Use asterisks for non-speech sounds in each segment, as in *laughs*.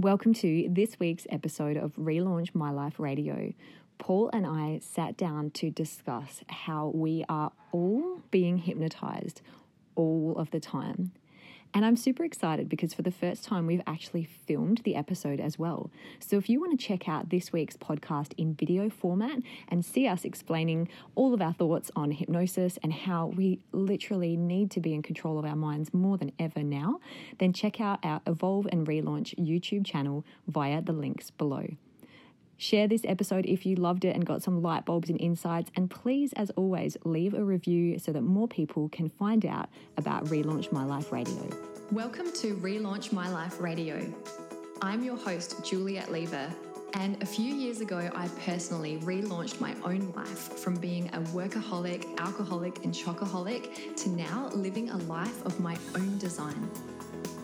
Welcome to this week's episode of Relaunch My Life Radio. Paul and I sat down to discuss how we are all being hypnotized all of the time. And I'm super excited because for the first time, we've actually filmed the episode as well. So if you want to check out this week's podcast in video format and see us explaining all of our thoughts on hypnosis and how we literally need to be in control of our minds more than ever now, then check out our Evolve and Relaunch YouTube channel via the links below. Share this episode if you loved it and got some light bulbs and insights. And please, as always, leave a review so that more people can find out about Relaunch My Life Radio. Welcome to Relaunch My Life Radio. I'm your host, Juliet Lever. And a few years ago, I personally relaunched my own life from being a workaholic, alcoholic, and chocoholic to now living a life of my own design.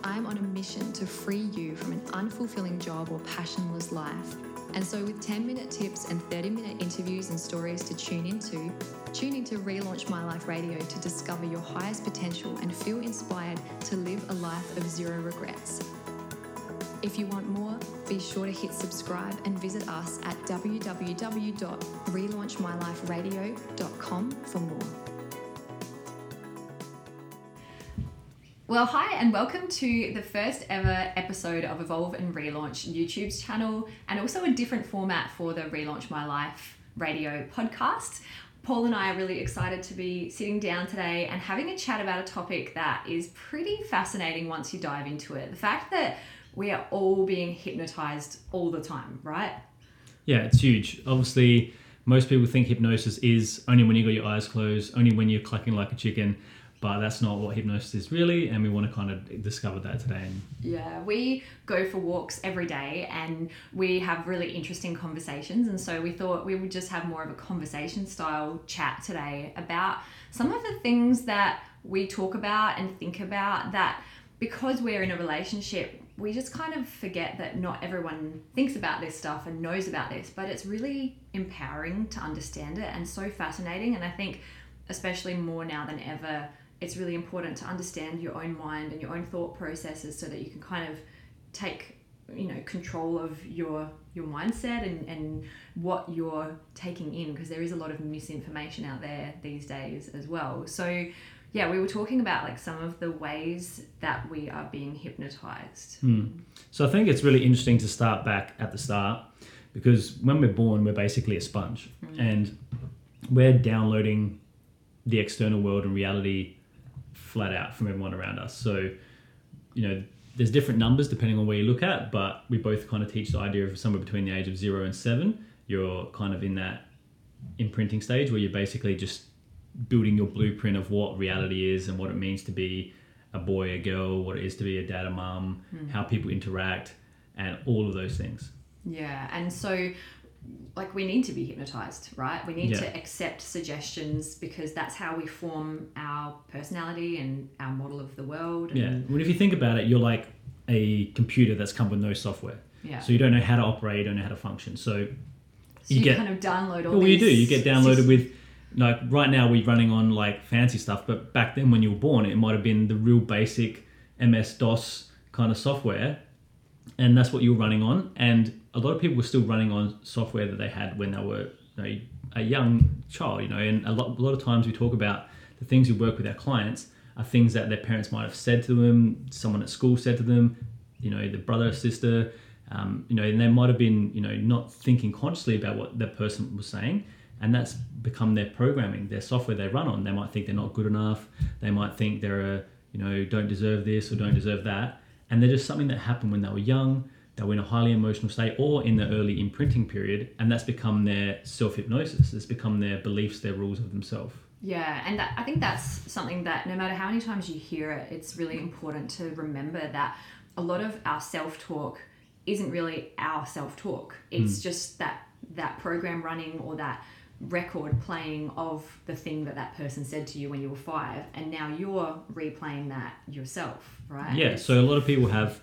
I'm on a mission to free you from an unfulfilling job or passionless life and so, with 10 minute tips and 30 minute interviews and stories to tune into, tune into Relaunch My Life Radio to discover your highest potential and feel inspired to live a life of zero regrets. If you want more, be sure to hit subscribe and visit us at www.relaunchmyliferadio.com for more. Well, hi, and welcome to the first ever episode of Evolve and Relaunch YouTube's channel, and also a different format for the Relaunch My Life radio podcast. Paul and I are really excited to be sitting down today and having a chat about a topic that is pretty fascinating once you dive into it. The fact that we are all being hypnotized all the time, right? Yeah, it's huge. Obviously, most people think hypnosis is only when you got your eyes closed, only when you're clucking like a chicken but that's not what hypnosis is really and we want to kind of discover that today yeah we go for walks every day and we have really interesting conversations and so we thought we would just have more of a conversation style chat today about some of the things that we talk about and think about that because we're in a relationship we just kind of forget that not everyone thinks about this stuff and knows about this but it's really empowering to understand it and so fascinating and i think especially more now than ever it's really important to understand your own mind and your own thought processes so that you can kind of take you know control of your your mindset and and what you're taking in because there is a lot of misinformation out there these days as well so yeah we were talking about like some of the ways that we are being hypnotized hmm. so i think it's really interesting to start back at the start because when we're born we're basically a sponge mm. and we're downloading the external world and reality flat out from everyone around us. So, you know, there's different numbers depending on where you look at, but we both kind of teach the idea of somewhere between the age of zero and seven. You're kind of in that imprinting stage where you're basically just building your blueprint of what reality is and what it means to be a boy, a girl, what it is to be a dad, a mum, mm. how people interact, and all of those things. Yeah, and so like we need to be hypnotized, right? We need yeah. to accept suggestions because that's how we form our personality and our model of the world. And... Yeah. Well, if you think about it, you're like a computer that's come with no software. Yeah. So you don't know how to operate, you don't know how to function. So, so you, you, get kind of download all. Well, you do. You get downloaded with like right now we're running on like fancy stuff, but back then when you were born, it might have been the real basic MS DOS kind of software, and that's what you were running on. And a lot of people were still running on software that they had when they were you know, a young child, you know, and a lot, a lot of times we talk about the things we work with our clients are things that their parents might have said to them, someone at school said to them, you know, the brother or sister, um, you know, and they might have been, you know, not thinking consciously about what that person was saying. And that's become their programming, their software they run on. They might think they're not good enough. They might think they're a, you know, don't deserve this or don't deserve that. And they're just something that happened when they were young they were in a highly emotional state or in the early imprinting period, and that's become their self hypnosis. It's become their beliefs, their rules of themselves. Yeah, and that, I think that's something that no matter how many times you hear it, it's really important to remember that a lot of our self talk isn't really our self talk. It's mm. just that that program running or that record playing of the thing that that person said to you when you were five, and now you're replaying that yourself, right? Yeah. So a lot of people have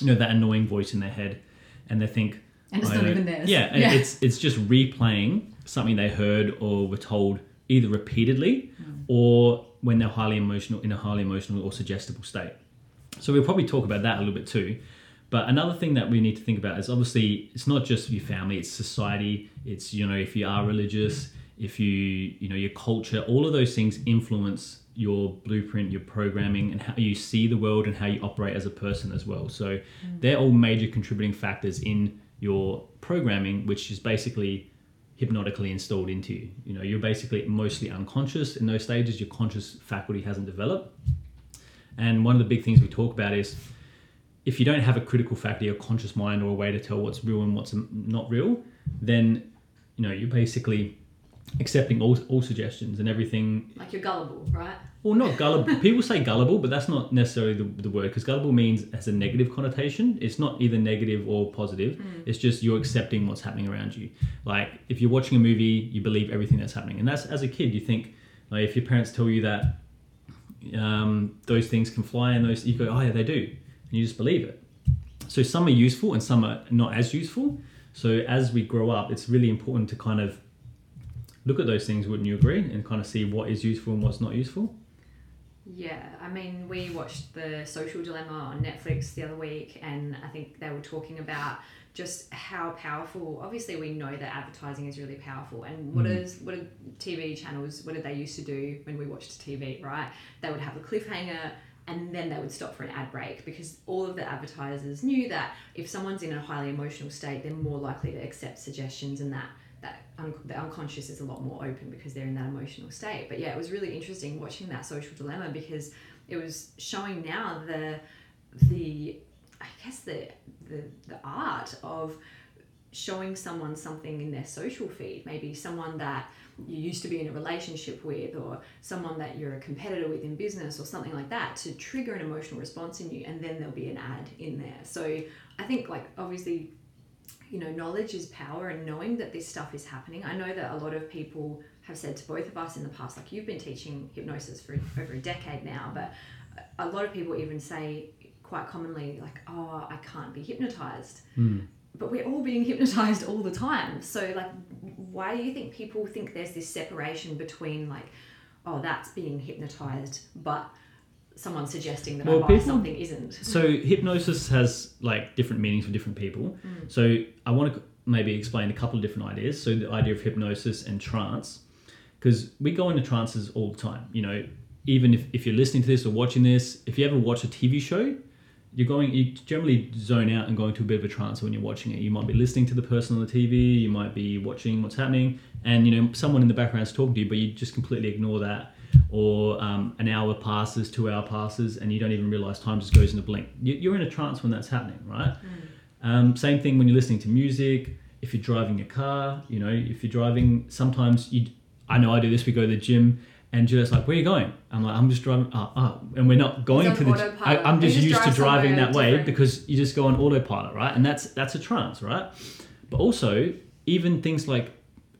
you know that annoying voice in their head, and they think, and it's not even theirs. Yeah, yeah, it's it's just replaying something they heard or were told either repeatedly mm. or when they're highly emotional in a highly emotional or suggestible state. So we'll probably talk about that a little bit too. But another thing that we need to think about is obviously it's not just your family, it's society, it's you know if you are religious, if you you know your culture, all of those things influence your blueprint, your programming, and how you see the world and how you operate as a person as well. So mm. they're all major contributing factors in your programming, which is basically hypnotically installed into you. You know, you're basically mostly unconscious in those stages. Your conscious faculty hasn't developed. And one of the big things we talk about is if you don't have a critical faculty, a conscious mind, or a way to tell what's real and what's not real, then you know you're basically accepting all, all suggestions and everything. Like you're gullible, right? Well, not gullible. *laughs* People say gullible, but that's not necessarily the, the word because gullible means has a negative connotation. It's not either negative or positive. It's just you're accepting what's happening around you. Like if you're watching a movie, you believe everything that's happening, and that's as a kid you think like if your parents tell you that um, those things can fly and those you go, oh yeah, they do, and you just believe it. So some are useful and some are not as useful. So as we grow up, it's really important to kind of look at those things. Wouldn't you agree? And kind of see what is useful and what's not useful. Yeah, I mean, we watched the Social Dilemma on Netflix the other week, and I think they were talking about just how powerful. Obviously, we know that advertising is really powerful, and what Mm. is what are TV channels? What did they used to do when we watched TV? Right, they would have a cliffhanger. And then they would stop for an ad break because all of the advertisers knew that if someone's in a highly emotional state, they're more likely to accept suggestions, and that that un- the unconscious is a lot more open because they're in that emotional state. But yeah, it was really interesting watching that social dilemma because it was showing now the the I guess the the, the art of showing someone something in their social feed, maybe someone that you used to be in a relationship with or someone that you're a competitor with in business or something like that to trigger an emotional response in you and then there'll be an ad in there. So I think like obviously you know, knowledge is power and knowing that this stuff is happening. I know that a lot of people have said to both of us in the past, like you've been teaching hypnosis for over a decade now, but a lot of people even say quite commonly, like, oh, I can't be hypnotized. Hmm. But we're all being *laughs* hypnotized all the time. So, like, why do you think people think there's this separation between, like, oh, that's being hypnotized, but someone suggesting that Well, I buy people- something isn't? So hypnosis has like different meanings for different people. Mm. So I want to maybe explain a couple of different ideas. So the idea of hypnosis and trance, because we go into trances all the time. You know, even if, if you're listening to this or watching this, if you ever watch a TV show, you're going you generally zone out and go into a bit of a trance when you're watching it. You might be listening to the person on the TV, you might be watching what's happening, and you know someone in the background's talking to you, but you just completely ignore that. Or um, an hour passes, two hour passes, and you don't even realize time just goes in a blink. You- You're in a trance when that's happening, right? Um, same thing when you're listening to music. If you're driving your car, you know, if you're driving, sometimes you. I know I do this. We go to the gym, and Juliet's like, "Where are you going?" I'm like, "I'm just driving." Oh, oh. and we're not going to the. autopilot. I, I'm just just used to driving that way different. because you just go on autopilot, right? And that's that's a trance, right? But also, even things like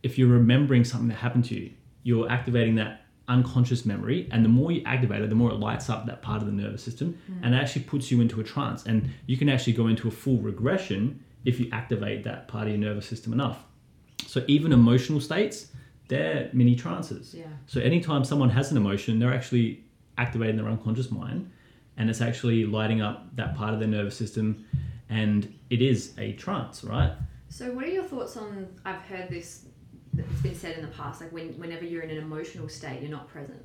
if you're remembering something that happened to you, you're activating that unconscious memory, and the more you activate it, the more it lights up that part of the nervous system, hmm. and it actually puts you into a trance. And you can actually go into a full regression if you activate that part of your nervous system enough. So even emotional states, they're mini trances. Yeah. So anytime someone has an emotion, they're actually activating their unconscious mind, and it's actually lighting up that part of their nervous system, and it is a trance, right? So, what are your thoughts on? I've heard this that's been said in the past, like when whenever you're in an emotional state, you're not present.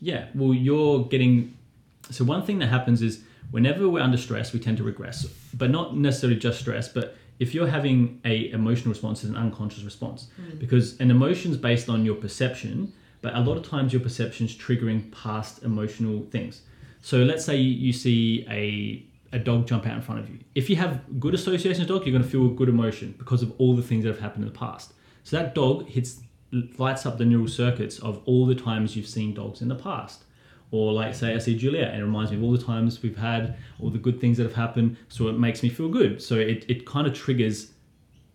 Yeah, well, you're getting. So, one thing that happens is whenever we're under stress, we tend to regress, but not necessarily just stress, but if you're having a emotional response, it's an unconscious response mm. because an emotion's based on your perception, but a lot of times your perception's triggering past emotional things. So, let's say you see a a dog jump out in front of you. If you have good association with dog, you're going to feel a good emotion because of all the things that have happened in the past. So that dog hits lights up the neural circuits of all the times you've seen dogs in the past. Or like say I see Juliet and it reminds me of all the times we've had all the good things that have happened, so it makes me feel good. So it, it kind of triggers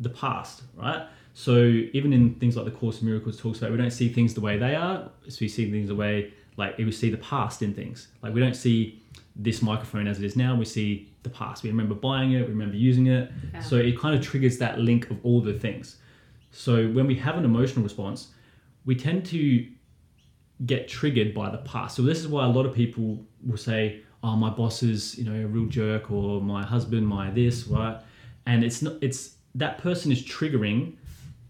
the past, right? So even in things like the Course in Miracles talks about, we don't see things the way they are. So we see things the way like we see the past in things. Like we don't see this microphone as it is now. We see the past. We remember buying it. We remember using it. Yeah. So it kind of triggers that link of all the things. So when we have an emotional response, we tend to get triggered by the past. So this is why a lot of people will say, oh my boss is you know a real jerk or my husband my this right? And it's not it's that person is triggering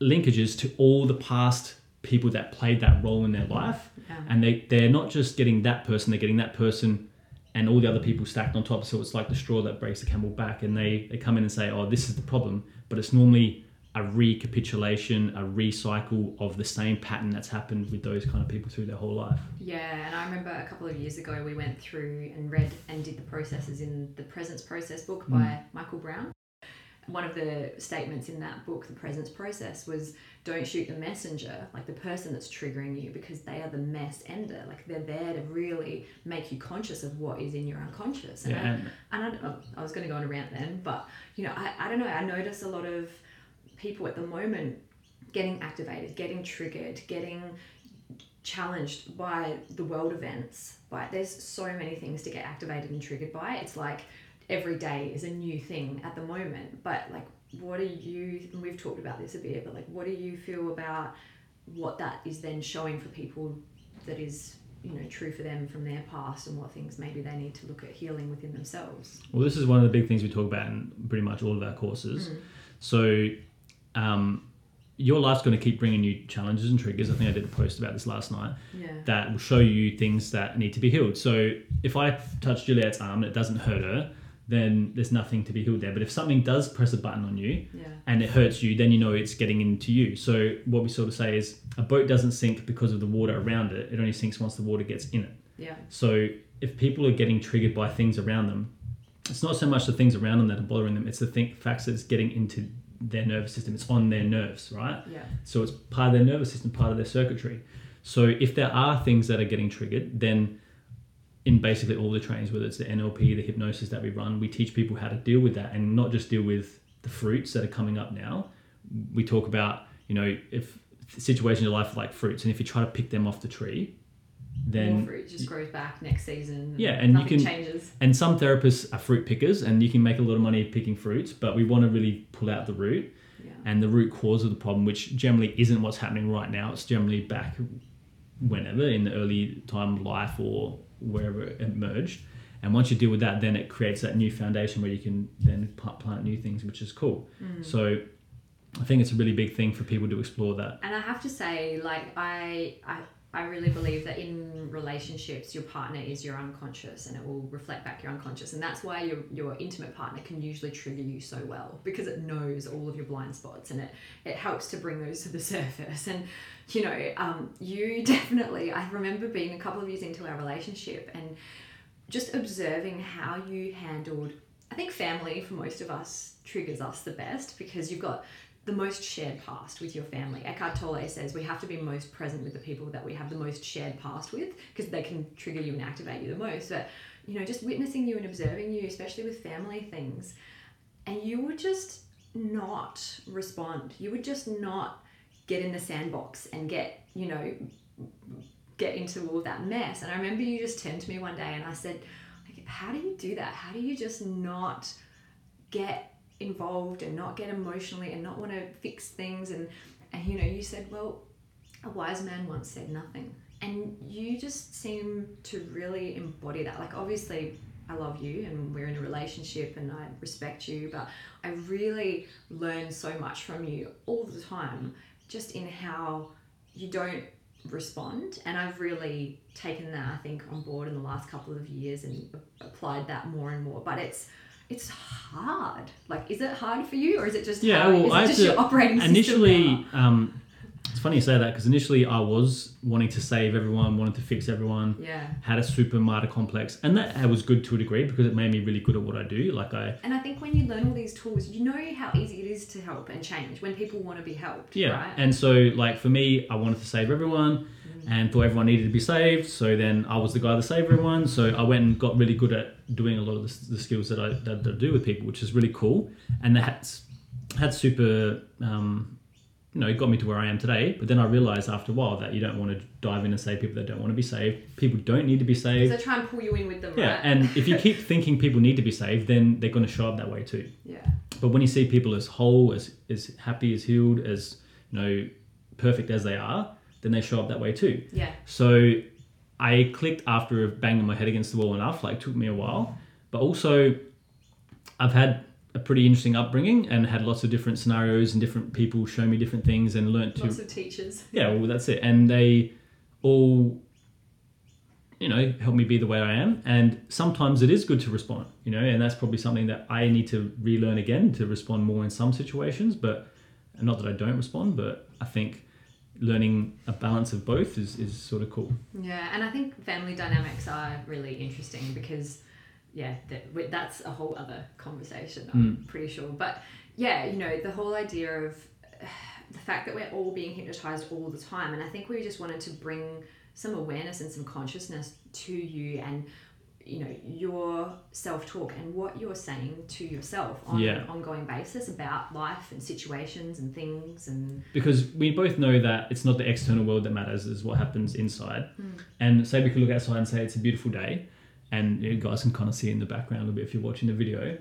linkages to all the past people that played that role in their life. Yeah. and they they're not just getting that person they're getting that person and all the other people stacked on top. So it's like the straw that breaks the camel back. And they they come in and say oh this is the problem. But it's normally a recapitulation a recycle of the same pattern that's happened with those kind of people through their whole life Yeah, and I remember a couple of years ago we went through and read and did the processes in the Presence Process book mm. by Michael Brown. One of the statements in that book, The Presence Process, was don't shoot the messenger, like the person that's triggering you, because they are the mess ender. Like they're there to really make you conscious of what is in your unconscious. And, yeah I, and I, I was going to go on a rant then, but you know, I, I don't know. I notice a lot of people at the moment getting activated, getting triggered, getting challenged by the world events. By there's so many things to get activated and triggered by. It's like every day is a new thing at the moment. But like, what do you? And we've talked about this a bit, but like, what do you feel about what that is then showing for people that is you know true for them from their past and what things maybe they need to look at healing within themselves. Well, this is one of the big things we talk about in pretty much all of our courses. Mm. So, um, your life's going to keep bringing you challenges and triggers. I think I did a post about this last night Yeah. that will show you things that need to be healed. So, if I touch Juliet's arm and it doesn't hurt her, then there's nothing to be healed there. But if something does press a button on you Yeah. and it hurts you, then you know it's getting into you. So, what we sort of say is a boat doesn't sink because of the water around it, it only sinks once the water gets in it. Yeah. So if people are getting triggered by things around them, it's not so much the things around them that are bothering them; it's the thing, facts that it's getting into their nervous system. It's on their nerves, right? Yeah. So it's part of their nervous system, part of their circuitry. So if there are things that are getting triggered, then in basically all the trainings, whether it's the NLP, the hypnosis that we run, we teach people how to deal with that and not just deal with the fruits that are coming up now. We talk about, you know, if situations in your life are like fruits, and if you try to pick them off the tree, then More fruit just grows back next season. Yeah, and you can- changes. and some therapists are fruit pickers, and you can make a lot of money picking fruits, but we want to really pull out the root Yeah. and the root cause of the problem, which generally isn't what's happening right now. It's generally back whenever in the early time of life or wherever it emerged. And once you deal with that, then it creates that new foundation where you can then plant new things, which is cool. Mm. So I think it's a really big thing for people to explore that. And I have to say, like I, I, I really believe that in relationships, your partner is your unconscious, and it will reflect back your unconscious, and that's why your your intimate partner can usually trigger you so well because it knows all of your blind spots, and it it helps to bring those to the *laughs* surface. And you know, um, you *laughs* definitely. I remember being a couple of years into our relationship and just observing how you handled. I think family for most of us triggers us the best because you've got the most shared past with your family. Eckhart Tolle says we have to be most present with the people that we have the most shared past with because they can trigger you and activate you the most. But you know, just witnessing you and observing you, especially with family things, and you would just not respond. You would just not get in the sandbox and get, you know, get into all that mess. And I remember you just turned to me one day and I said, like, how do you do that? How do you just not get involved and not get emotionally and not want to fix things and and you know you said well a wise man once said nothing. And you just seem to really embody that. Like obviously I love you and we're in a relationship and I respect you but I really learn so much from you all the time just in how you don't respond. And I've really taken that I think on board in the last couple of years and applied that more and more. But it's it's hard. Like is it hard for you or is it just Yeah, how, well, is I just to- your operating system initially um, it's funny you say that because initially I was wanting to save everyone, wanting to fix everyone, yeah. had a super martyr complex, and that was good to a degree because it made me really good at what I do. Like I, and I think when you learn all these tools you know how easy it is to help and change when people want to be helped yeah, right? and so like for me, I wanted to save everyone, and thought everyone needed to be saved. So then I was the guy to save everyone. So I went and got really good at doing a lot of the, the skills that I that, I do with people, which is really cool, and that had had super. Um, you know, it got me to where I am today. But then I realized after a while that you don't want to dive in and save people that don't want to be saved. People don't need to be saved. so try and pull you in with them Yeah, right and if you *laughs* keep thinking people need to be saved, then they're going to show up that way too. yeah But when you see people as whole, as as happy, as healed, as you know, perfect as they are, then they show up that way too. yeah So I clicked after banging my head against the wall enough. Like, took me a while, but also I've had a pretty interesting upbringing and had lots of different scenarios and different people show me different things and learnt to Lots of teachers. yeah, well, that's it. And they all, you know, help me be the way I am. And sometimes it is good to respond, you know, and that's probably something that I need to relearn again to respond more in some situations. But not that I don't respond, but I think learning a balance of both is, is sort of cool. Yeah, and I think family dynamics are really interesting because, yeah, that, that's a whole other conversation, I'm mm. pretty sure. But yeah, you know, the whole idea of *sighs* the fact that we're all being hypnotized all the time, and I think we just wanted to bring some awareness and some consciousness to you and you know your self-talk and what you're saying to yourself on Yeah. an ongoing basis about life and situations and things and because we both know that it's not the external world that matters is what happens inside hmm. and say we could look outside and say it's a beautiful day and you guys can kind of see in the background a little bit if you're watching the video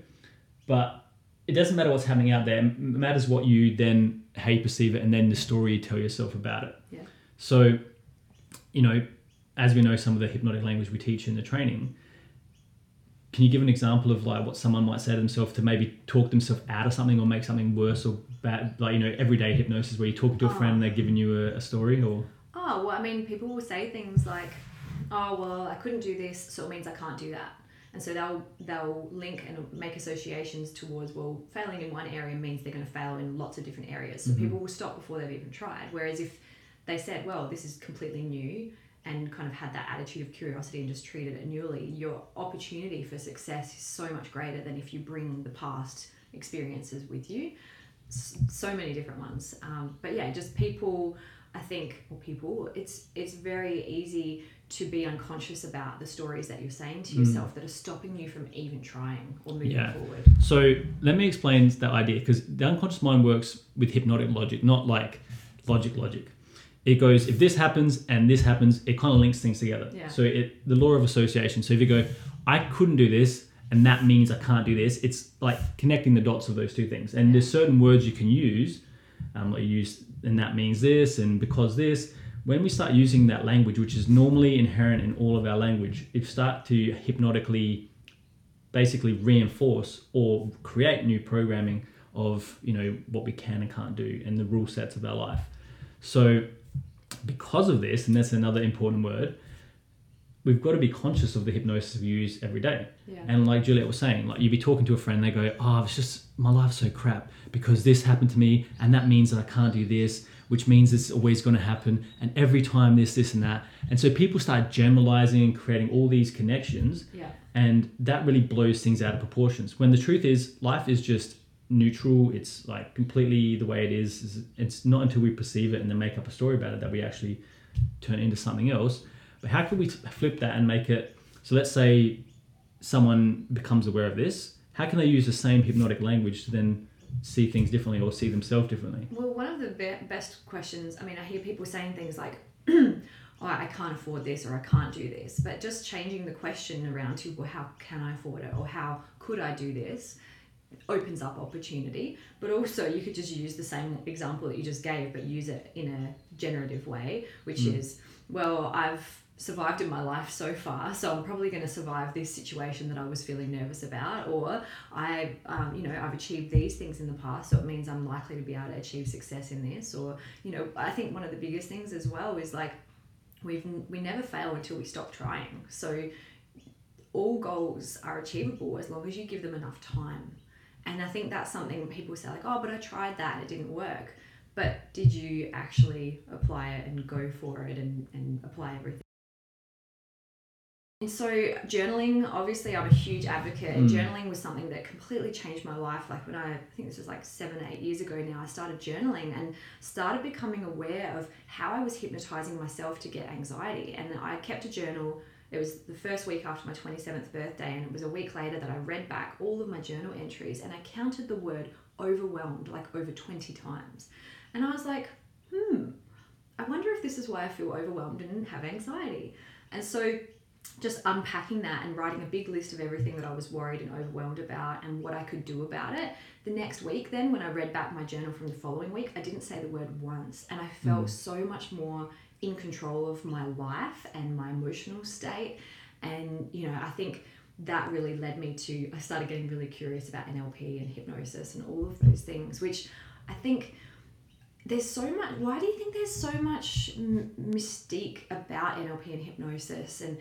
but it doesn't matter what's happening out there it matters what you then how you perceive it and then the story you tell yourself about it Yeah. so you know as we know some of the hypnotic language we teach in the training can you give an example of like what someone might say to themselves to maybe talk themselves out of something or make something worse or bad like you know everyday hypnosis where you're talking to a friend and they're giving you a, a story or Oh, well, I mean, people will say things like, "Oh, well, I couldn't do this, so it means I can't do that." And so they'll they'll link and make associations towards well, failing in one area means they're going to fail in lots of different areas. So mm-hmm. people will stop before they've even tried. Whereas if they said, "Well, this is completely new," and kind of had that attitude of curiosity and just treated it newly, your opportunity for success is so much greater than if you bring the past experiences with you so many different ones. Um, but yeah, just people. I think, or people, it's it's very easy to be unconscious about the stories that you're saying to yourself that are stopping you from even trying or moving Yeah. forward. So let me explain that idea because the unconscious mind works with hypnotic logic, not like logic logic. It goes if this happens and this happens, it kind of links things together. Yeah. So it the law of association. So if you go, I couldn't do this, and that means I can't do this. It's like connecting the dots of those two things. And there's certain words you can use, um, like you use, and that means this, and because this. When we start using that language, which is normally inherent in all of our language, it start to hypnotically basically reinforce or create new programming of you know what we can and can't do and the rule sets of our life so because of this and that's another important word we've got to be conscious of the hypnosis we use every day Yeah. and like juliet was saying like you'd be talking to a friend they go oh it's just my life's so crap because this happened to me and that means that i can't do this which means it's always going to happen and every time this this and that and so people start generalizing and creating all these connections Yeah. and that really blows things out of proportions when the truth is life is just neutral. It's like completely the way it is it's not until we perceive it and then make up a story about it that we actually turn it into something else. But how can we flip that and make it so let's say someone becomes aware of this how can they use the same hypnotic language to then see things differently or see themselves differently? Well, one of the be- best questions, I mean, I hear people saying things like, *clears throat* oh, I can't afford this or I can't do this, but just changing the question around to, well, how can I afford it? or how could I do this opens up opportunity. But also, you could just use the same example that you just gave, but use it in a generative way, which is, well, I've survived in my life so far, so I'm probably going to survive this situation that I was feeling nervous about, or I, um, you know, I've achieved these things in the past, so it means I'm likely to be able to achieve success in this, or you know, I think one of the biggest things as well is like we've we never fail until we stop trying. So all goals are achievable as long as you give them enough time. And I think that's something people say like, oh, but I tried that and it didn't work. But did you actually apply it and go for it and, and apply everything? And so journaling, obviously, I'm a huge advocate, and Mm. journaling was something that completely changed my life. Like when I, I think this was like seven, eight years ago now, I started journaling and started becoming aware of how I was hypnotizing myself to get anxiety. And I kept a journal. It was the first week after my 27th birthday, and it was a week later that I read back all of my journal entries and I counted the word overwhelmed like over 20 times. And I was like, hmm, I wonder if this is why I feel overwhelmed and have anxiety. And so just unpacking that and writing a big list of everything that I was worried and overwhelmed about and what I could do about it. The next week, then, when I read back my journal from the following week, I didn't say the word once and I felt so much more in control of my life and my emotional state. And, you know, I think that really led me to, I started getting really curious about NLP and hypnosis and all of those things, which I think there's so much, why do you think there's so much m- mystique about NLP and hypnosis? And,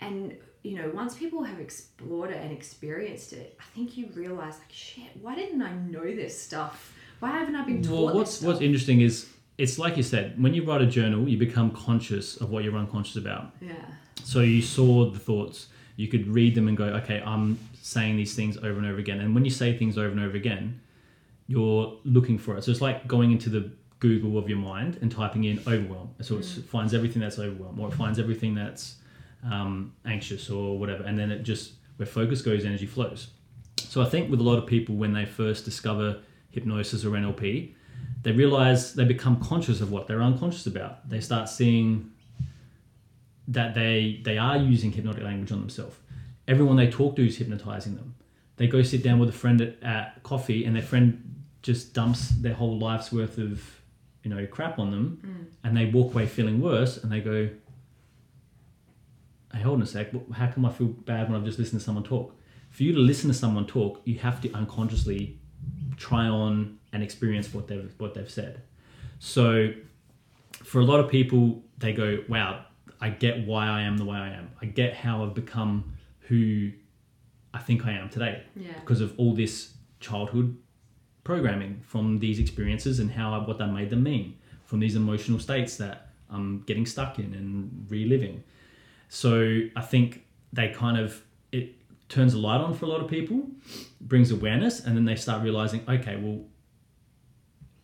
and, you know, once people have explored it and experienced it, I think you realize, like, shit, why didn't I know this stuff? Why haven't I been taught Well, this what's what's interesting is it's like you said when you write a journal, you become conscious of what you're unconscious about. yeah. So you saw the thoughts, you could read them and go, okay, I'm saying these things over and over again. And when you say things over and over again, you're looking for it. So it's like going into the Google of your mind and typing in overwhelm. So it finds everything that's overwhelmed, or it finds everything that's um, anxious or whatever. And then it just, where focus goes, energy flows. So I think with a lot of people, when they first discover hypnosis or NLP, they realize they become conscious of what they're unconscious about. They start seeing that they they are using hypnotic language on themselves. Everyone they talk to is hypnotizing them. They go sit down with a friend at, at coffee, and their friend just dumps their whole life's worth of you know crap on them, mm. and they walk away feeling worse, and they go, "Hey, hold on a sec. How come I feel bad when I've just listened to someone talk?" For you to listen to someone talk, you have to unconsciously try on and experience what they've what they've said. So for a lot of people, they go, "Wow, I get why I am the way I am. I get how I've become who I think I am today Yeah. because of all this childhood programming from these experiences and how what that made them mean from these emotional states that I'm getting stuck in and reliving. So I think they kind of turns a light on for a lot of people, brings awareness, and then they start realizing, okay, well,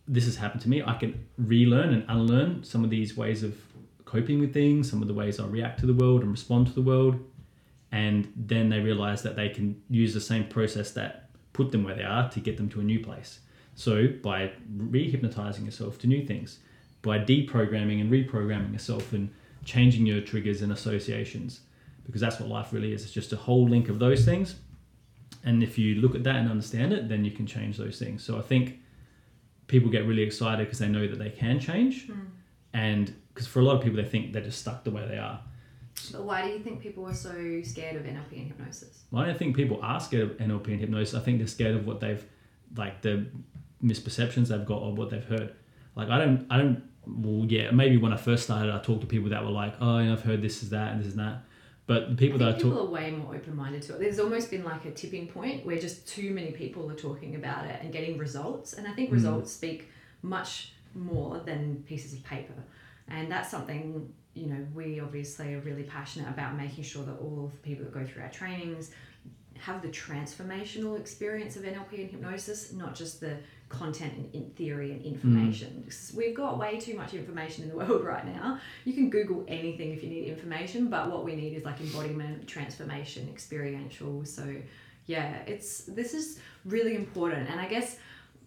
this has happened to me. I can relearn and unlearn some of these ways of coping with things, some of the ways I react to the world and respond to the world. And then they realize that they can use the same process that put them where they are to get them to a new place. So by rehypnotizing yourself to new things, by deprogramming and reprogramming yourself and changing your triggers and associations, because that's what life really is. It's just a whole link of those things. And if you look at that and understand it, then you can change those things. So I think people get really excited because they know that they can change. Hmm. And because for a lot of people, they think they're just stuck the way they are. But why do you think people are so scared of NLP and hypnosis? I don't think people are scared of NLP and hypnosis. I think they're scared of what they've, like the misperceptions they've got or what they've heard. Like I don't, I don't. Well, yeah, maybe when I first started, I talked to people that were like, "Oh, yeah, I've heard this is that and this is that." But the people that I talk, are way more open-minded to it. There's almost been like a tipping point where just too many people are talking about it and getting results, and I Mm. think results speak much more than pieces of paper, and that's something you know we obviously are really passionate about making sure that all of the people that go through our trainings have the transformational experience of NLP and hypnosis, not just the content and in theory and information. Mm. Because We've got way too much information in the *laughs* world right now. You can Google anything if you need information, but what we need is like embodiment, transformation, experiential. So yeah, it's this is really important. And I guess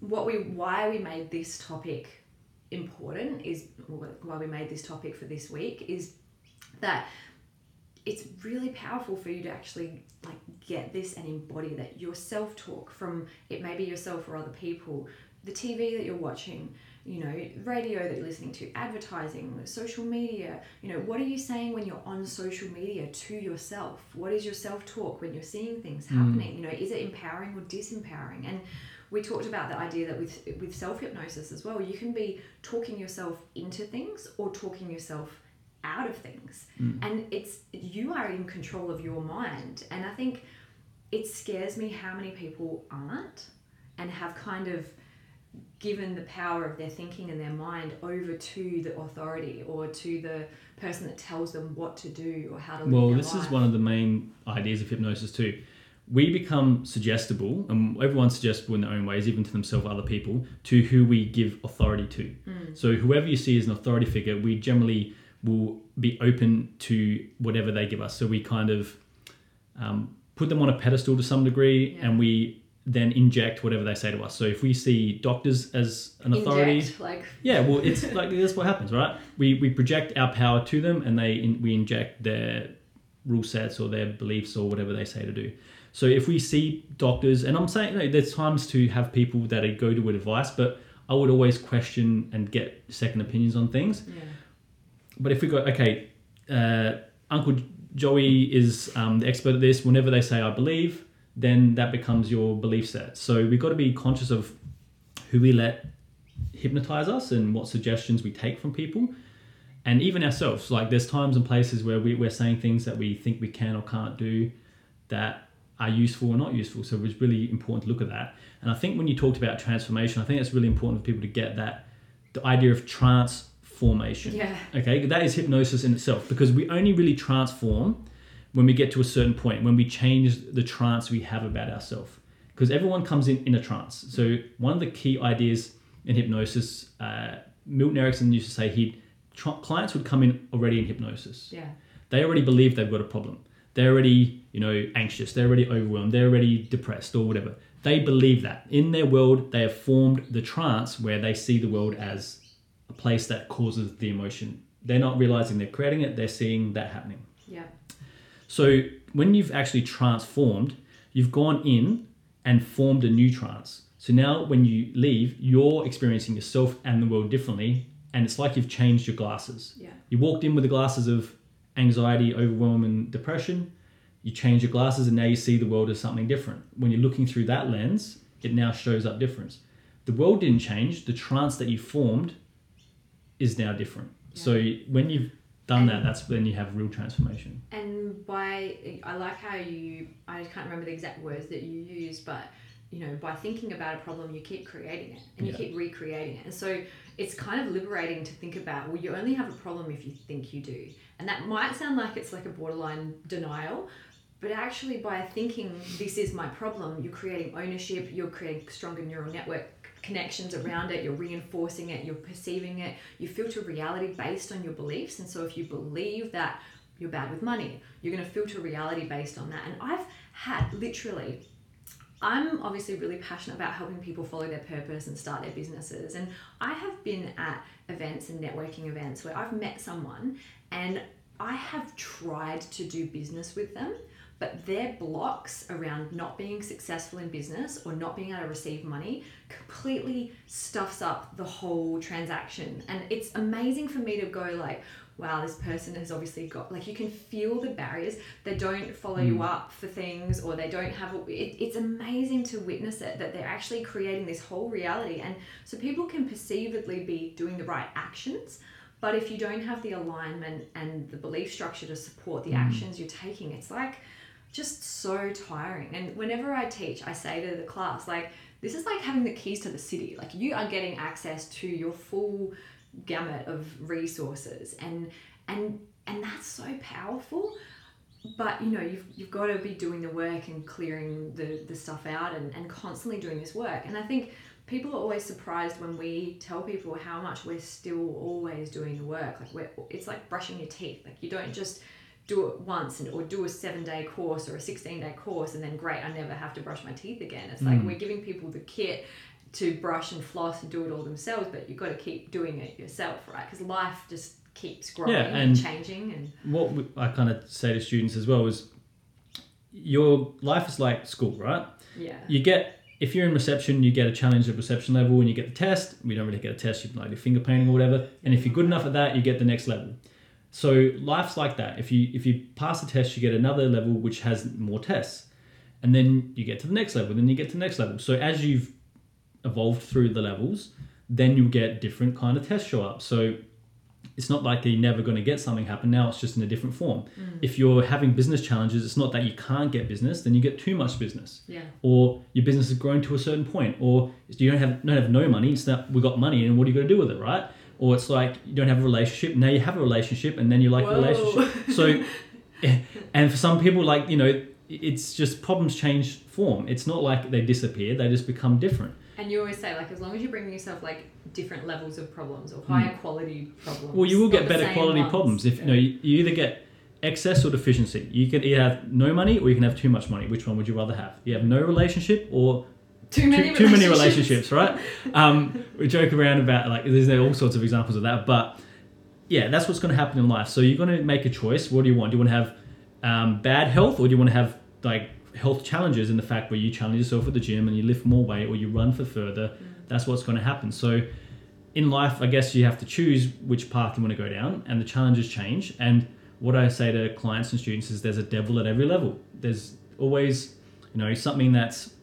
what we why we made this topic important is why we made this topic for this week is that it's really powerful for you to actually like get this and embody that your self talk from it may be yourself or other people the tv that you're watching you know radio that you're listening to advertising social media you know what are you saying when you're on social media to yourself? What is your self talk when you're seeing things hmm. happening? You know is it empowering or disempowering? And we talked about the idea that with with self hypnosis as well you can be talking yourself into things or talking yourself out of things hmm. and it's you are in control of your mind and i think it scares me how many people aren't and have kind of given the power of their thinking and their mind over to the authority or to the person that tells them what to do or how to Well, this life. is one of the main ideas of hypnosis too. We become suggestible, and everyone's suggestible in their own ways, even to themselves, other people, to who we give authority to. Hmm. So whoever you see as an authority figure, we generally will be open to whatever they give us. So we kind of um, put them on a pedestal to some degree, Yeah. and we then inject whatever they say to us. So if we see doctors as an authority, Inject, like yeah, well, it's *laughs* like that's what happens, right? We we project our power to them, and they in, we inject their rule sets or their beliefs or whatever they say to do. So if we see doctors, and I'm saying you know, there's times to have people that go to with advice, but I would always question and get second opinions on things. yeah but if we go, okay, uh, Uncle Joey is um, the expert at this. Whenever they say "I believe," then that becomes your belief set. So we've got to be conscious of who we let hypnotize us and what suggestions we take from people, and even ourselves. Like there's times and places where we, we're saying things that we think we can or can't do that are useful or not useful. So it's really important to look at that. And I think when you talked about transformation, I think it's really important for people to get that the idea of transformation. Yeah. Okay, that is hypnosis in itself because we only really transform when we get to a certain point, when we change the trance we have about ourselves. Because everyone comes in in a trance. So one of the key ideas in hypnosis, uh, Milton Erickson used to say he clients would come in already in hypnosis. Yeah. They already believe they've got a problem. They're already, you know, anxious. They're already overwhelmed. They're already depressed or whatever. They believe that in their world they have formed the trance where they see the world as place that causes the emotion. They're not realizing they're creating it. They're seeing that happening. Yeah. So when you've actually transformed, you've gone in and formed a new trance. So now when you leave, you're experiencing yourself and the world differently. And it's like you've changed your glasses. Yeah. You walked in with the glasses of anxiety, overwhelm, and depression. You change your glasses, and now you see the world as something different. When you're looking through that lens, it now shows up difference. The world didn't change. The trance that you formed is now different. Yeah. So when you've done that, that's when you have real transformation. And by, I like how you, I can't remember the exact words that you use, but you know, by thinking about a problem, you keep creating it and you Yeah. keep recreating it. And so it's kind of liberating to think about, well, you only have a problem if you think you do. And that might sound like it's like a borderline denial, but actually, by thinking this is my problem, you're creating ownership, you're creating stronger neural network connections around it, you're reinforcing it, you're perceiving it, you filter reality based on your beliefs. And so, if you believe that you're bad with money, you're going to filter reality based on that. And I've had literally I'm obviously really passionate about helping people follow their purpose and start their businesses. And I have been at events and networking events where I've met someone and I have tried to do business with them, but their blocks around not being successful in business or not being able to receive money completely stuffs up the whole transaction. And it's amazing for me to go like, wow, this person has obviously got like you can feel the barriers. They don't follow you mm. up for things, or they don't have. A, it, it's amazing to witness it that they're actually creating this whole reality, and so people can perceivedly be doing the right actions. But if you don't have the alignment and the belief structure to support the mm. actions you're taking, it's like just so tiring. And whenever I teach, I say to the class, like, this is like having the keys to the city. Like, you are getting access to your full gamut of resources. And and and that's so powerful. But you know you've, you've got to be doing the work and clearing the, the stuff out and, and constantly doing this work. And i think people are always surprised when we tell people how much we're still always doing the work. Like we're it's like brushing your teeth. Like you don't just do it once and or do a seven day course or a 16 day course and then great i never have to brush my teeth again it's like mm. we're giving people the kit to brush and floss and do it all themselves but you've got to keep doing it yourself right because life just keeps growing Yeah, and, and- changing and What I kind of say to students as well is your life is like school, right? yeah You get if you're in reception, you get a challenge at reception level, and you get the test. We don't really get a test; you like your finger painting or whatever. And if you're good enough at that, you get the next level. So life's like that. If you if you pass a test, you get another level which has more tests, and then you get to the next level. Then you get to the next level. So as you've evolved through the levels, then you'll get different kind of tests show up. So it's not like you're never going to get something happen. Now it's just in a different form. Mm. If you're having business challenges, it's not that you can't get business, then you get too much business yeah or your business has grown to a certain point, or you don't have don't have no money. It's that we got money, and what are you going to do with it, right? Or it's like you don't have a relationship. Now you have a relationship, and then you like a Whoa. relationship. So, *laughs* and for some people, like you know, it's just problems change form. It's not like they disappear; they just become different. and you always say like as long as you're bringing yourself like different levels of problems or higher quality problems Hmm. Well, you will get better quality ones. problems if Yeah. you know you, you either get excess or deficiency. You can either have no money or you can have too much money. Which one would you rather have? You have no relationship or too many too, too many relationships. right? Um, we joke around about like there's all sorts of examples of that, but yeah, that's what's going to happen in life. So you're going to make a choice. What do you want? Do you want to have um, bad health, or do you want to have like health challenges in the fact where you challenge yourself at the gym and you lift more weight, or you run for further? That's what's going to happen. So in life, I guess you have to choose which path you want to go down, and the challenges change. And what I say to clients and students is there's a devil at every level. There's always, you know, something that's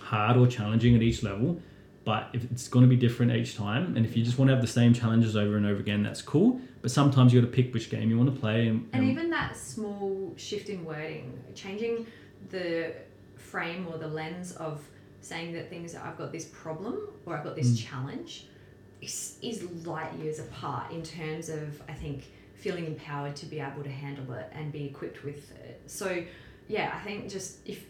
hard or challenging at each level, but if it's going to be different each time, and if you just want to have the same challenges over and over again, that's cool. But sometimes you got to pick which game you want to play. And, And even that small shift in wording, changing the frame or the lens of saying that things I've got this problem or I've got this mm. challenge is, is light years apart in terms of I think feeling empowered to be able to handle it and be equipped with it. So yeah, I think just if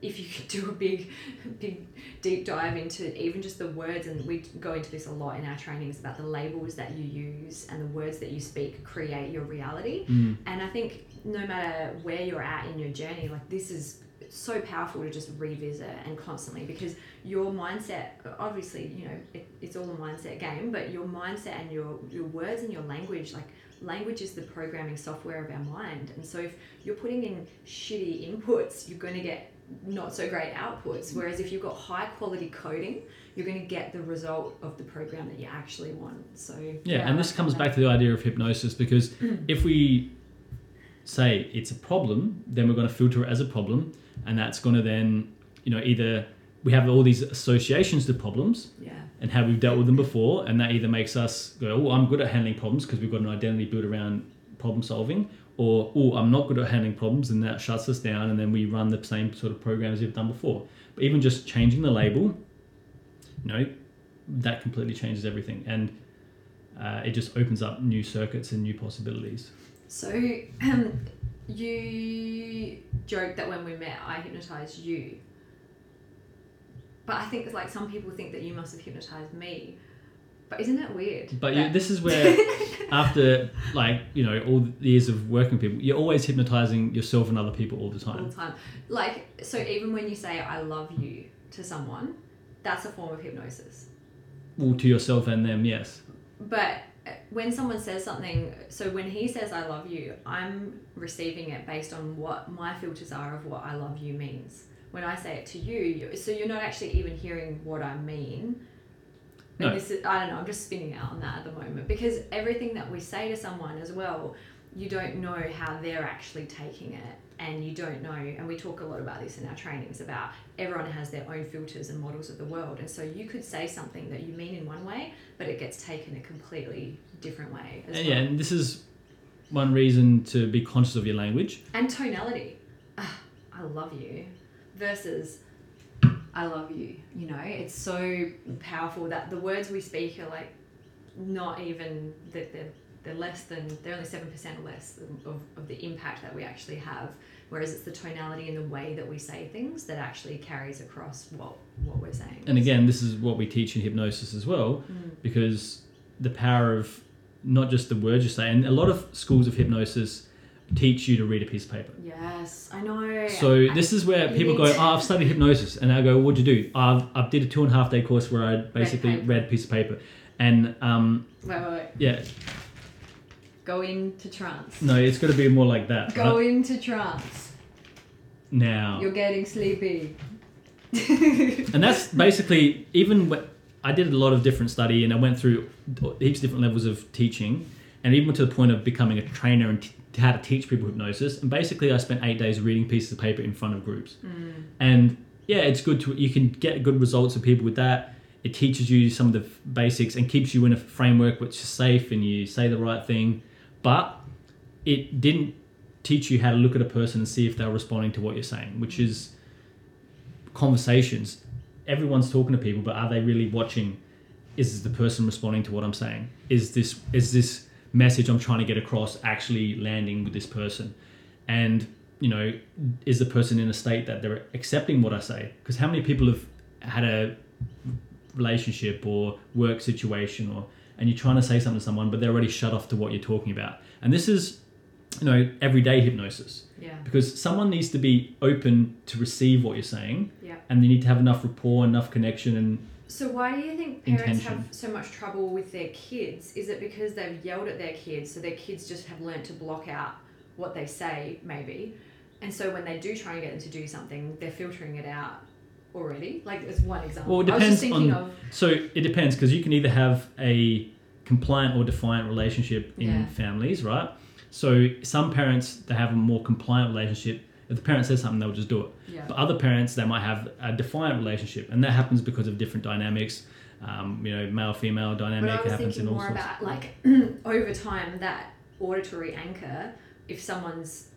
if you could do a big big deep dive into even just the words and we go into this a lot in our trainings about the labels that you use and the words that you speak create your reality Mm. and I think no matter where you're at in your journey, like this is so powerful to just revisit and constantly because your mindset, obviously, you know, it, it's all a mindset game, but your mindset and your, your words and your language, like language is the programming software of our mind. And so if you're putting in shitty inputs, you're going to get not so great outputs. Whereas if you've got high quality coding, you're going to get the result of the program that you actually want. So Yeah, and this comes back to the idea of hypnosis because *clears throat* if we say it's a problem, then we're going to filter it as a problem, and that's going to then, you know, either we have all these associations to problems Yeah. and how we've dealt with them before, and that either makes us go, oh, I'm good at handling problems because we've got an identity built around problem solving, or oh, I'm not good at handling problems, and that shuts us down, and then we run the same sort of programs we've done before. But even just changing the label, you know, that completely changes everything, and uh, it just opens up new circuits and new possibilities. So, um, you joked that when we met, I hypnotized you. But I think it's like some people think that you must have hypnotized me. But isn't that weird? But you, this is where, *laughs* after like you know all the years of working with people, you're always hypnotizing yourself and other people all the time. all the time. Like, so even when you say "I love you" to someone, that's a form of hypnosis. Well, to yourself and them, yes. But uh, when someone says something, so when he says "I love you," I'm receiving it based on what my filters are of what "I love you" means. When I say it to you, you so you're not actually even hearing what I mean. And No. this is, I don't know, I'm just spinning out on that at the moment because everything that we say to someone as well, you don't know how they're actually taking it. And you don't know, and we talk a lot about this in our trainings about everyone has their own filters and models of the world. And so you could say something that you mean in one way, but it gets taken a completely different way as And, well. yeah, and this is one reason to be conscious of your language. And tonality. Ah, I love you versus I love you. You know, it's so powerful that the words we speak are like not even that they're, they're less than they're only seven percent less of, of the impact that we actually have. Whereas it's the tonality and the way that we say things that actually carries across what what we're saying. And again, this is what we teach in hypnosis as well, Mm. because the power of not just the words you say, and a lot of schools of hypnosis teach you to read a piece of paper. Yes, I know. So I- this is where people go, oh, I've studied hypnosis, and I go, what'd you do? I've I did a two and a half day course where I basically paper. read a piece of paper, and um, wait, wait, wait. yeah, Go into trance. no, it's got to be more like that. Go right? into trance. now, You're getting sleepy. *laughs* and that's basically even when I did a lot of different study, and I went through heaps of different levels of teaching, and even to the point of becoming a trainer and t- how to teach people hypnosis. And basically, I spent eight days reading pieces of paper in front of groups. Hmm. And yeah, it's good to you can get good results of people with that. It teaches you some of the basics and keeps you in a framework which is safe and you say the right thing. But it didn't teach you how to look at a person and see if they're responding to what you're saying, which is conversations. Everyone's talking to people, but are they really watching? Is the person responding to what I'm saying? Is this is this message I'm trying to get across actually landing with this person? And you know, is the person in a state that they're accepting what I say? Because how many people have had a relationship or work situation or and you're trying to say something to someone but they're already shut off to what you're talking about and this is you know everyday hypnosis Yeah. because someone needs to be open to receive what you're saying Yeah. and they need to have enough rapport enough connection and So why do you think parents Intention. have so much trouble with their kids? Is it because they've yelled at their kids, so their kids just have learnt to block out what they say, maybe, and so when they do try and get them to do something, they're filtering it out already? Like, as one example. Well, it I was just depends thinking on- of So it depends because you can either have a compliant or defiant relationship in Yeah. families, right? So some parents they have a more compliant relationship. If the parent says something, they'll just do it. yeah. But other parents they might have a defiant relationship, and that happens because of different dynamics. Um, you know, male female But dynamic I was happens thinking in all more sorts. about like *clears throat* over time that auditory anchor. If someone's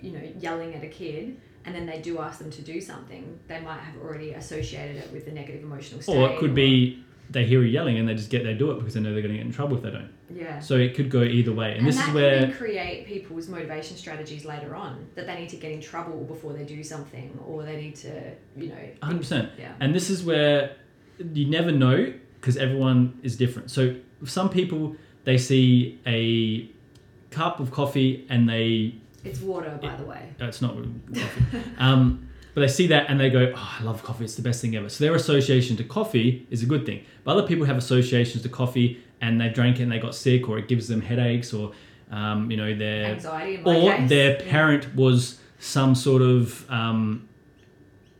you know yelling at a kid and then they do ask them to do something, they might have already associated it with the negative emotional state. or it could be they hear you yelling and they just get they do it because they know they're going to get in trouble if they don't. Yeah. So it could go either way, and, And, this is can where then create people's motivation strategies later on that they need to get in trouble before they do something or they need to you know 100%. yeah And this is where you never know because everyone is different. So some people they see a cup of coffee and they it's water by the way it's not coffee, um, but they see that and they go, "Oh, I love coffee. It's the best thing ever." So their association to coffee is a good thing. But other people have associations to coffee and they drank it and they got sick, or it gives them headaches, or um, you know their anxiety or case. their Yeah. parent was some sort of um,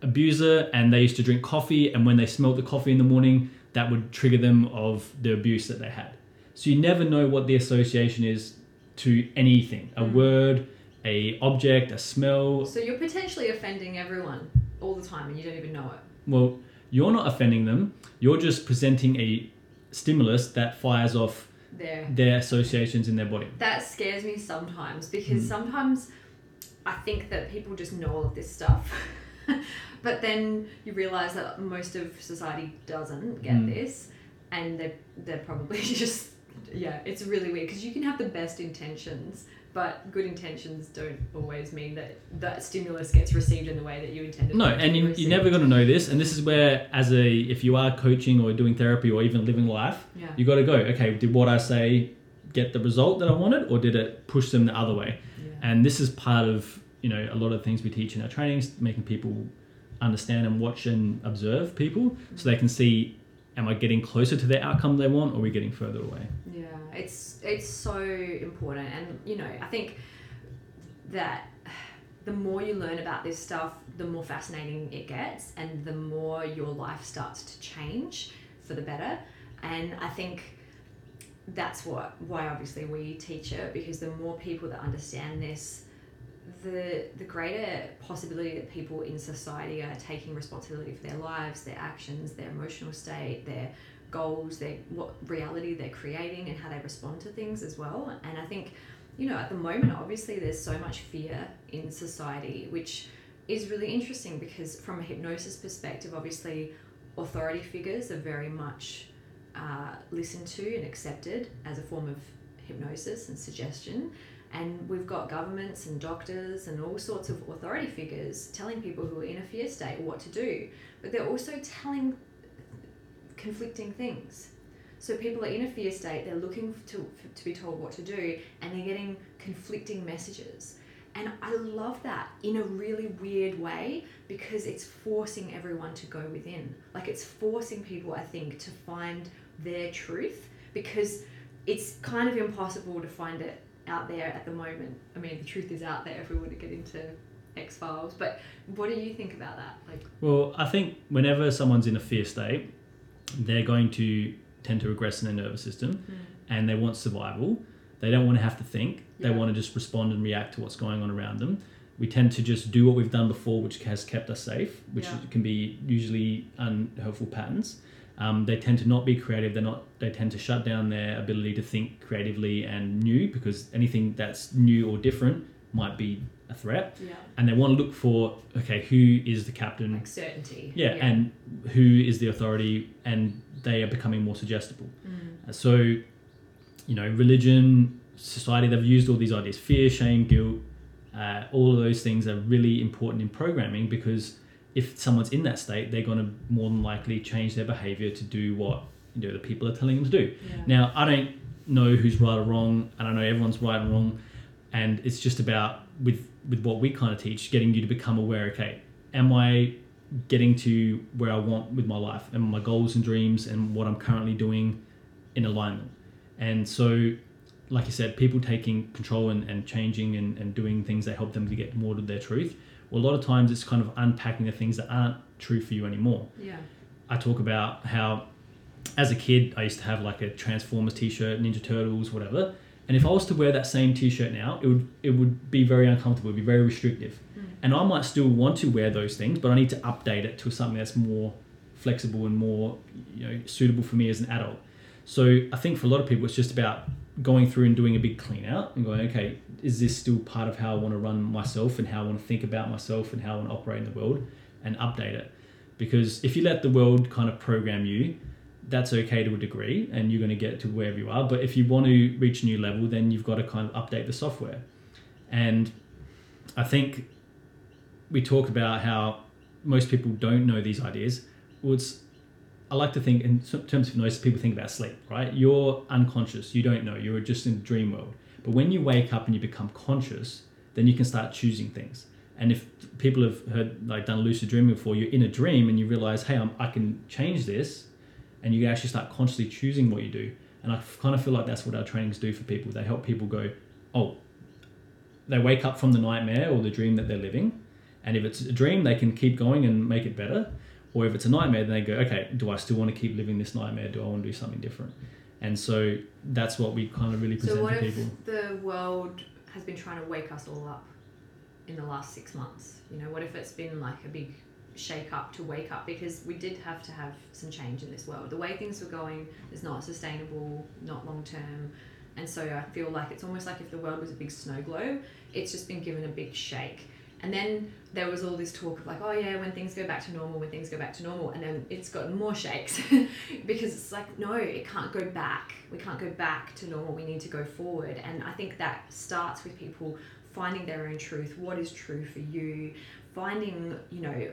abuser and they used to drink coffee and when they smelled the coffee in the morning that would trigger them of the abuse that they had so you never know what the association is to anything a Mm. word a object a smell. So you're potentially offending everyone all the time and you don't even know it. Well you're not offending them. You're just presenting a stimulus that fires off there their associations in their body. That scares me sometimes because sometimes I think that people just know all of this stuff. *laughs* but then you realize that most of society doesn't get Mm. this and they're, they're probably *laughs* just yeah it's really weird because you can have the best intentions but good intentions don't always mean that that stimulus gets received in the way that you intended No, and you, you're never going to know this. And this is where, as a, if you are coaching or doing therapy or even living life, yeah you got to go. Okay, did what I say get the result that I wanted, or did it push them the other way? yeah. And this is part of you know a lot of things we teach in our trainings, making people understand and watch and observe people, so they can see, am I getting closer to the outcome they want, or are we getting further away? Yeah, it's it's so important, and you know, I think that the more you learn about this stuff, the more fascinating it gets, and the more your life starts to change for the better. And I think that's what why obviously we teach it because the more people that understand this, the the greater possibility that people in society are taking responsibility for their lives, their actions, their emotional state, their goals, their what reality they're creating, and how they respond to things as well. And I think, you know, at the moment, obviously, there's so much fear in society, which is really interesting because from a hypnosis perspective, obviously, authority figures are very much uh, listened to and accepted as a form of hypnosis and suggestion. And we've got governments and doctors and all sorts of authority figures telling people who are in a fear state what to do. But they're also telling conflicting things. So people are in a fear state, they're looking to, to be told what to do, and they're getting conflicting messages. And I love that in a really weird way because it's forcing everyone to go within. Like it's forcing people, I think, to find their truth because it's kind of impossible to find it out there at the moment. I mean, the truth is out there if we were to get into X Files. But what do you think about that? Like, Well, I think whenever someone's in a fear state, they're going to tend to regress in their nervous system, hmm. and they want survival. They don't want to have to think. They Yeah. want to just respond and react to what's going on around them. We tend to just do what we've done before, which has kept us safe, which Yeah. can be usually unhelpful patterns. Um, they tend to not be creative. They're not. They tend to shut down their ability to think creatively and new because anything that's new or different might be a threat. yeah, And they want to look for okay, who is the captain? like certainty. yeah, and who is the authority, and they are becoming more suggestible. Mm. Uh, So, you know, religion, society, they've used all these ideas fear, shame, guilt, uh, all of those things are really important in programming because if someone's in that state, they're going to more than likely change their behavior to do what you know, the people are telling them to do. Yeah. Now, I don't know who's right or wrong. I don't know everyone's right and wrong, and it's just about with with what we kind of teach, getting you to become aware. Okay, am I getting to where I want with my life and my goals and dreams and what I'm currently doing in alignment? And so, like you said, people taking control and, and changing and, and doing things that help them to get more to their truth. Well, a lot of times it's kind of unpacking the things that aren't true for you anymore. Yeah. I talk about how as a kid I used to have like a Transformers t-shirt, Ninja Turtles, whatever. And if I was to wear that same t-shirt now, it would it would be very uncomfortable, it would be very restrictive. Hmm. And I might still want to wear those things, but I need to update it to something that's more flexible and more you know suitable for me as an adult. So I think for a lot of people it's just about going through and doing a big clean out and going, okay, is this still part of how I want to run myself and how I want to think about myself and how I want to operate in the world and update it. Because if you let the world kind of program you, that's okay to a degree and you're going to get to wherever you are. But if you want to reach a new level, then you've got to kind of update the software. And I think we talk about how most people don't know these ideas. Well, it's I like to think in terms of noise, people think about sleep, right? You're unconscious, you don't know, you're just in the dream world. But when you wake up and you become conscious, then you can start choosing things. And if people have heard like done lucid dreaming before, you're in a dream and you realize, hey, I'm, I can change this, and you actually start consciously choosing what you do. And I kind of feel like that's what our trainings do for people. They help people go, oh, they wake up from the nightmare or the dream that they're living, and if it's a dream, they can keep going and make it better. Or if it's a nightmare, then they go, okay, do I still want to keep living this nightmare? Do I want to do something different? And so that's what we kind of really present So what to if people. the world has been trying to wake us all up in the last six months? You know, what if it's been like a big shake up to wake up because we did have to have some change in this world. The way things were going is not sustainable, not long term. And so I feel like it's almost like if the world was a big snow globe, it's just been given a big shake. And then there was all this talk of like, oh yeah, when things go back to normal, when things go back to normal, and then it's gotten more shakes *laughs* because it's like, no, it can't go back. We can't go back to normal. We need to go forward. And I think that starts with people finding their own truth. What is true for you? Finding, you know,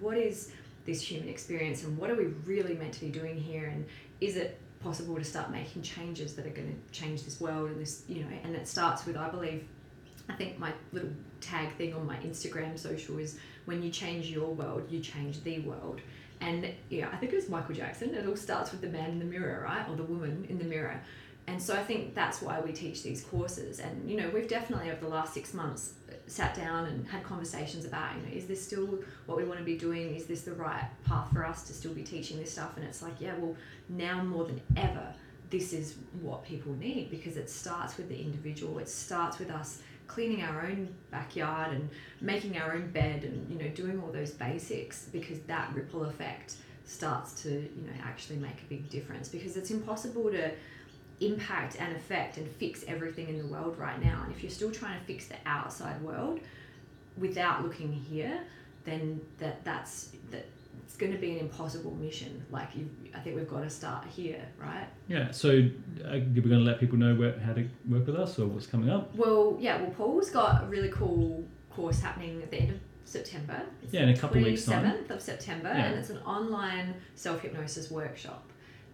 what is this human experience and what are we really meant to be doing here? And is it possible to start making changes that are going to change this world and this, you know, and it starts with, I believe, I think my little tag thing on my Instagram social is when you change your world, you change the world. And yeah, I think it was Michael Jackson. It all starts with the man in the mirror, right? Or the woman in the mirror. And so I think that's why we teach these courses. And, you know, we've definitely over the last six months sat down and had conversations about, you know, is this still what we want to be doing? Is this the right path for us to still be teaching this stuff? And it's like, yeah, well, now more than ever, this is what people need because it starts with the individual. It starts with us cleaning our own backyard and making our own bed and you know doing all those basics because that ripple effect starts to you know actually make a big difference. Because it's impossible to impact and affect and fix everything in the world right now. And if you're still trying to fix the outside world without looking here then that that's that it's going to be an impossible mission like you i think we've got to start here right Yeah. So uh, we're going to let people know where, how to work with us or what's coming up. Well, yeah, well, Paul's got a really cool course happening at the end of September. It's Yeah, in a couple of weeks' time. 27th of September, Yeah. and it's an online self hypnosis workshop.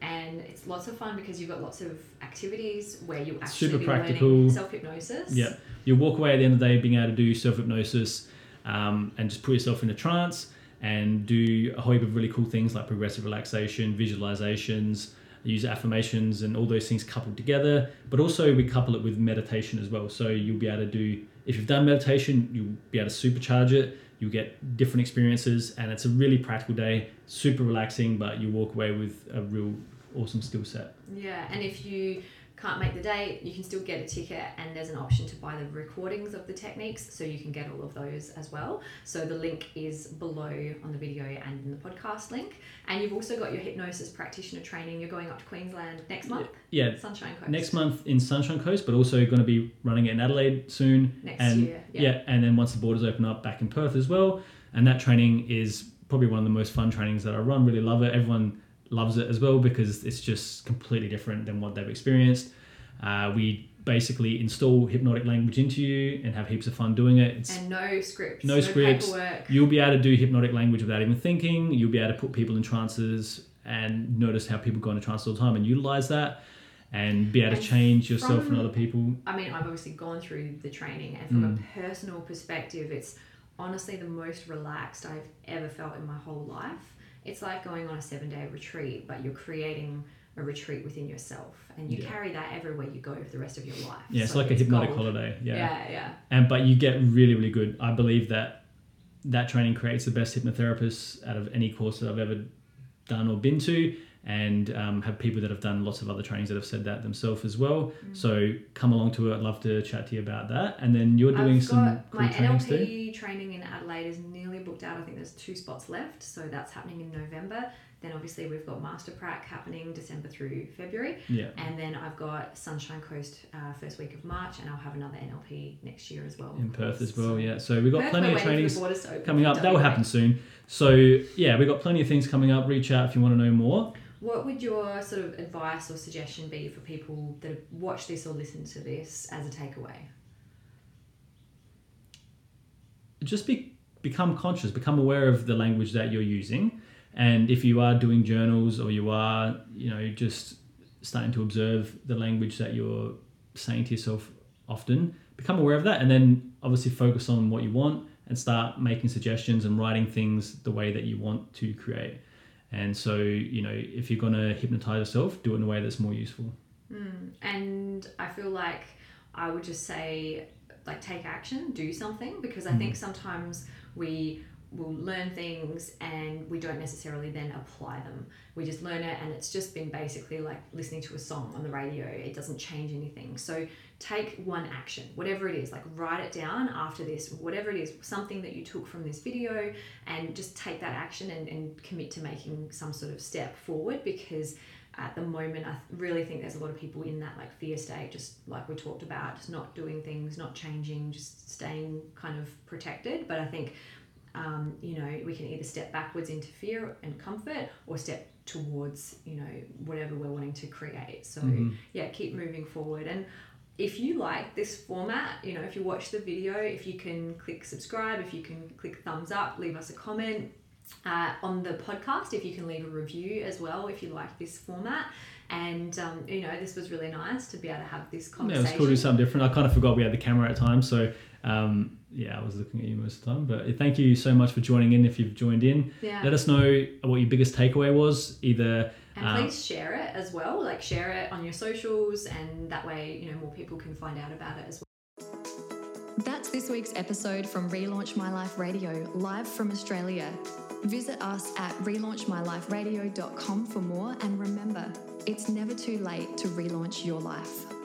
And it's lots of fun because you've got lots of activities where you actually Super practical. self hypnosis. Yeah. You'll walk away at the end of the day being able to do self hypnosis um, and just put yourself in a trance and do a whole heap of really cool things like progressive relaxation, visualizations, use affirmations and all those things coupled together. But also we couple it with meditation as well. So you'll be able to do, if you've done meditation, you'll be able to supercharge it. You'll get different experiences and it's a really practical day, super relaxing, but you walk away with a real awesome skill set. Yeah, and if you can't make the day, you can still get a ticket, and there's an option to buy the recordings of the techniques, so you can get all of those as well. So the link is below on the video and in the podcast link. And you've also got your hypnosis practitioner training. You're going up to Queensland next month, Yeah, Sunshine Coast. next month in Sunshine Coast, but also going to be running it in Adelaide soon. Next and year, yeah. yeah. and then once the borders open up, back in Perth as well. And that training is probably one of the most fun trainings that I run. Really love it. Everyone loves it as well because it's just completely different than what they've experienced. Uh, we basically install hypnotic language into you and have heaps of fun doing it. It's And no scripts, No scripts. paperwork. You'll be able to do hypnotic language without even thinking. You'll be able to put people in trances and notice how people go into trance all the time and utilize that and be able to And change yourself from- and other people. I mean, I've obviously gone through the training, and from Mm. a personal perspective, it's honestly the most relaxed I've ever felt in my whole life. It's like going on a seven day retreat, but you're creating a retreat within yourself, and you Yeah. carry that everywhere you go for the rest of your life. Yeah, it's So like a hypnotic gold. holiday. Yeah, yeah. And but you get really, really good. I believe that that training creates the best hypnotherapists out of any course that I've ever done or been to and um, have people that have done lots of other trainings that have said that themselves as well. Mm. So come along to it. I'd love to chat to you about that. And then you're doing I've some got cool my trainings too. NLP training in Adelaide is nearly booked out. I think there's two spots left, so that's happening in November. Then obviously we've got Master Prac happening December through February, Yeah. and then I've got Sunshine Coast uh, first week of March, and I'll have another NLP next year as well. In Perth as well, yeah. So we've got Perth, plenty of trainings coming up. That will happen soon. So yeah, we've got plenty of things coming up. Reach out if you want to know more. What would your sort of advice or suggestion be for people that watch this or listen to this as a takeaway? just be become conscious, become aware of the language that you're using, and if you are doing journals or you are, you know, just starting to observe the language that you're saying to yourself often, become aware of that, and then obviously focus on what you want and start making suggestions and writing things the way that you want to create. And so, you know, if you're gonna hypnotize yourself, do it in a way that's more useful. Mm. And I feel like I would just say, like, take action, do something, because I Mm. think sometimes we will learn things and we don't necessarily then apply them. We just learn it and it's just been basically like listening to a song on the radio. It doesn't change anything. So take one action, whatever it is, like write it down after this, whatever it is, something that you took from this video, and just take that action and, and commit to making some sort of step forward because at the moment i really think there's a lot of people in that like fear state just like we talked about just not doing things not changing just staying kind of protected but i think um, you know we can either step backwards into fear and comfort or step towards you know whatever we're wanting to create so Mhm. yeah keep moving forward and if you like this format you know if you watch the video if you can click subscribe if you can click thumbs up leave us a comment uh, on the podcast if you can leave a review as well if you like this format and um, you know this was really nice to be able to have this Yeah, it was cool to do something different. I kind of forgot we had the camera at times, so um, yeah, I was looking at you most of the time. But thank you so much for joining in. If you've joined in, yeah let us know what your biggest takeaway was. Either and um, please share it as well like share it on your socials and that way you know more people can find out about it as well That's this week's episode from Relaunch My Life Radio, live from Australia. Visit us at relaunchmyliferadio.com for more and remember, it's never too late to relaunch your life.